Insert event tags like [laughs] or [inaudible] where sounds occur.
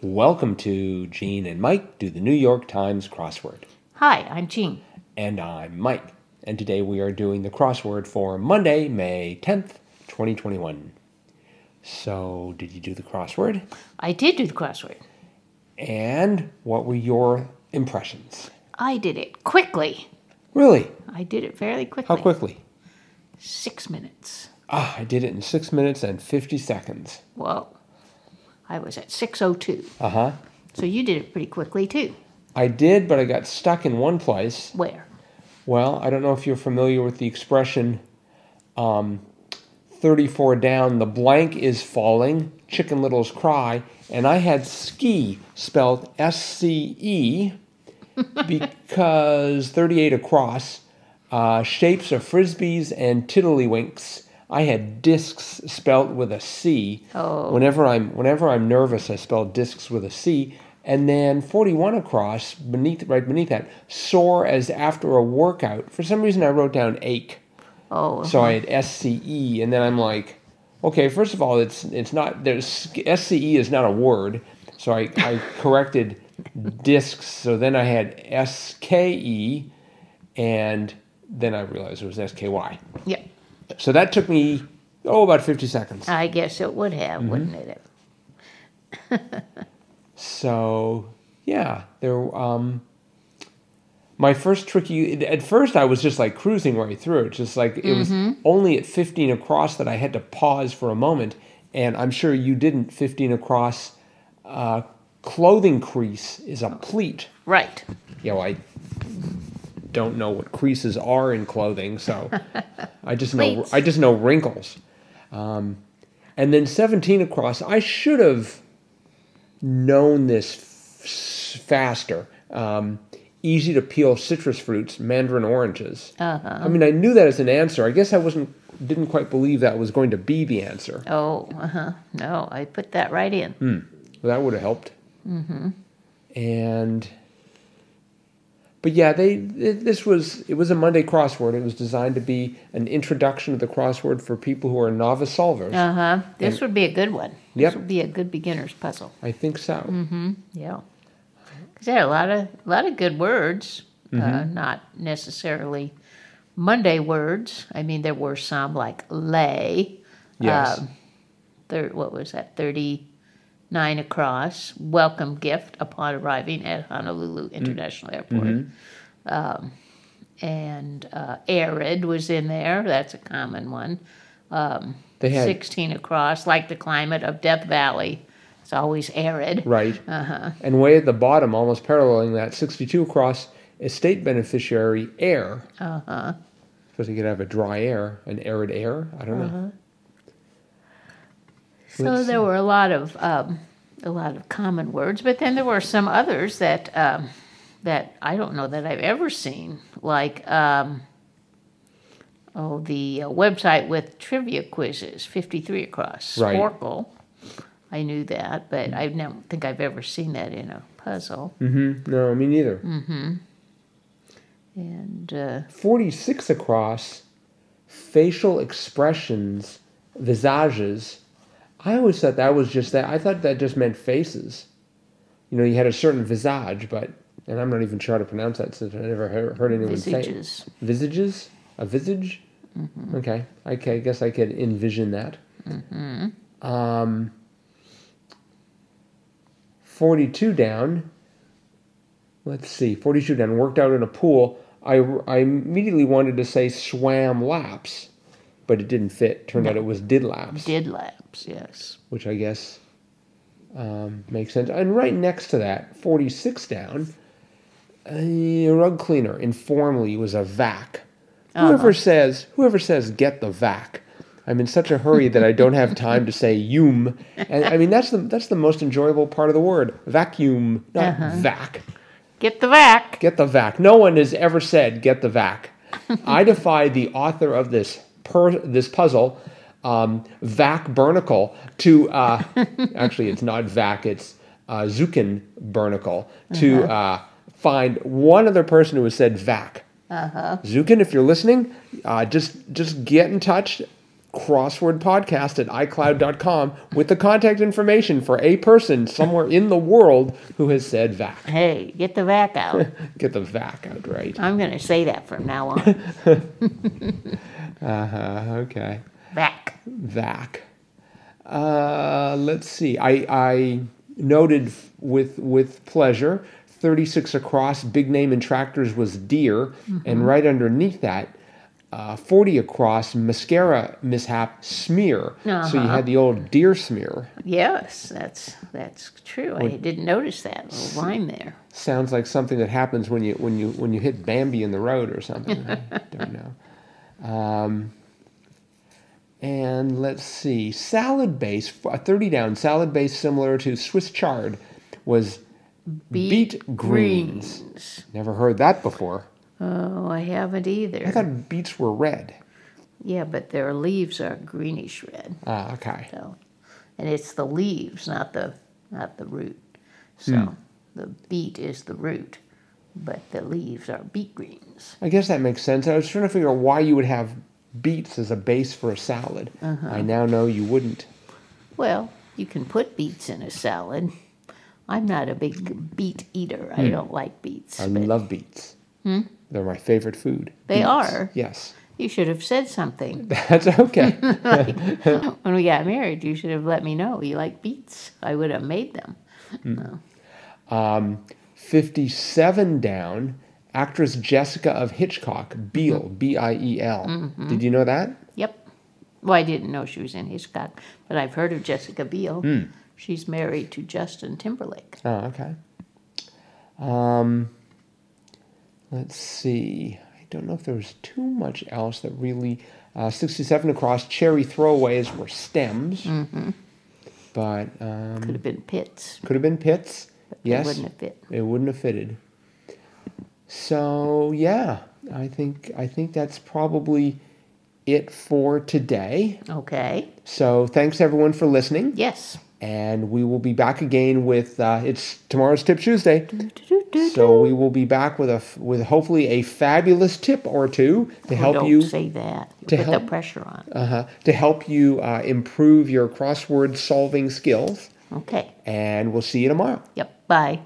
Welcome to Gene and Mike do the New York Times crossword. Hi, I'm Jean. And I'm Mike. And today we are doing the crossword for Monday, May 10th, 2021. So, did you do the crossword? I did do the crossword. And what were your impressions? I did it quickly. Really? I did it fairly quickly. How quickly? Six minutes. Ah, I did it in six minutes and 50 seconds. Well, I was at 6.02. Uh huh. So you did it pretty quickly too. I did, but I got stuck in one place. Where? Well, I don't know if you're familiar with the expression um, 34 down, the blank is falling, chicken littles cry, and I had ski spelled S C E [laughs] because 38 across, uh, shapes of frisbees and tiddlywinks. I had discs spelled with a C. Oh. Whenever I'm whenever I'm nervous, I spell discs with a C. And then 41 across, beneath right beneath that, sore as after a workout. For some reason, I wrote down ache. Oh, So I uh-huh. had SCE, and then I'm like, okay, first of all, it's it's not there's SCE is not a word, so I, I [laughs] corrected discs. So then I had SKE, and then I realized it was SKY. yeah. So that took me oh about 50 seconds. I guess it would have, Mm-hmm. wouldn't it? [laughs] So yeah, there. Um, my first tricky. At first, I was just like cruising right through it. Just like it was only at 15 across that I had to pause for a moment, and I'm sure you didn't. 15 across. Uh, clothing crease is a pleat. Right. You know, I don't know what creases are in clothing, so [laughs] I just know I just know wrinkles. Um, and then 17 across, I should have known this f- faster. Um, easy to peel citrus fruits, mandarin oranges. Uh-huh. I mean, I knew that as an answer. I guess I wasn't didn't quite believe that was going to be the answer. Oh, uh-huh. No, I put that right in. Hmm. Well, that would have helped. Mm-hmm. And, but yeah, they this was it was a Monday crossword. It was designed to be an introduction to the crossword for people who are novice solvers. Uh-huh. This would be a good one. Yep. This would be a good beginner's puzzle. I think so. Mm-hmm. Yeah. Because there are a lot of a lot of good words, uh, Mm-hmm. not necessarily Monday words. I mean, there were some like lei. Yes. Um, thir- what was that? Thirty nine across. Welcome gift upon arriving at Honolulu International Airport. Mm-hmm. Um, and uh, arid was in there. That's a common one. they had 16 across, like the climate of Death Valley. It's always arid. right, Uh-huh. and way at the bottom, almost paralleling that, sixty-two across, estate beneficiary heir. Uh huh. Suppose you could have a dry air, an arid air. I don't know. So there were a lot of um, a lot of common words, but then there were some others that um, that I don't know that I've ever seen, like um, oh the uh, website with trivia quizzes, fifty three across, Right. Sporcle. I knew that, but I don't think I've ever seen that in a puzzle. Mm-hmm. No, me neither. And uh, 46 across facial expressions, visages. I always thought that was just that. I thought that just meant faces. You know, you had a certain visage, but, and I'm not even sure how to pronounce that since I never heard, heard anyone say it. visages. Visages? A visage? Okay. Okay, I guess I could envision that. Um, 42 down. Let's see. 42 down. Worked out in a pool. I, I immediately wanted to say swam laps, but it didn't fit. Turned out it was did laps, Did laps, yes. which I guess um, makes sense. And right next to that, 46 down, a rug cleaner informally was a vac. Whoever says whoever says get the vac. I'm in such a hurry that I don't have time to say yum. And I mean that's the that's the most enjoyable part of the word. Vacuum, not vac. Get the vac. Get the vac. No one has ever said get the vac. I defy the author of this per, this puzzle, um, Vac Burnikel, to uh, [laughs] actually it's not Vac, it's uh, Zhouqin Burnikel, to uh, find one other person who has said Vac. Zhouqin, if you're listening, uh, just just get in touch crossword podcast at icloud.com with the contact information for a person somewhere in the world who has said vac. Hey, get the vac out. [laughs] Get the vac out right. I'm going to say that from now on. [laughs] Uh-huh, okay. Vac. Vac. Uh, let's see. I, I noted with with pleasure 36 across big name in tractors was Deere and right underneath that uh, 40 across mascara mishap smear so you Uh-huh. had the old deer smear Yes, that's that's true. I didn't notice that little line there. sounds like something that happens when you when you when you hit bambi in the road or something i [laughs] don't know um, and let's see salad base a 30 down salad base similar to swiss chard was beet, greens. greens. never heard that before Oh, I haven't either. i thought beets were red Yeah, but their leaves are greenish red. ah okay So, and it's the leaves, not the not the root. So the beet is the root, but the leaves are beet greens. i guess that makes sense i was trying to figure out why you would have beets as a base for a salad uh-huh. i now know you wouldn't Well, you can put beets in a salad. I'm not a big beet eater. I hmm. don't like beets. i love beets hmm? they're my favorite food They Beets. are? yes you should have said something. [laughs] That's okay. [laughs] when we got married, you should have let me know you like beets. I would have made them. No. 57 down, actress Jessica of Hitchcock, Biel, B I E L. Did you know that? Yep. Well, I didn't know she was in Hitchcock, but I've heard of Jessica Biel. She's married to Justin Timberlake. Oh, okay. Um, let's see. I don't know if there was too much else that really. Uh, 67 across, cherry throwaways were stems. But um, Could have been pits. could have been pits. They yes. wouldn't have fit. It wouldn't have fitted. So yeah, I think I think that's probably it for today. Okay. So thanks everyone for listening, Yes. and we will be back again with uh, it's tomorrow's Tip Tuesday. So we will be back with a with hopefully a fabulous tip or two to Oh, help don't you say that. You to put help- the pressure on. uh-huh, to help you uh, improve your crossword solving skills. Okay. And we'll see you tomorrow. Yep. Bye.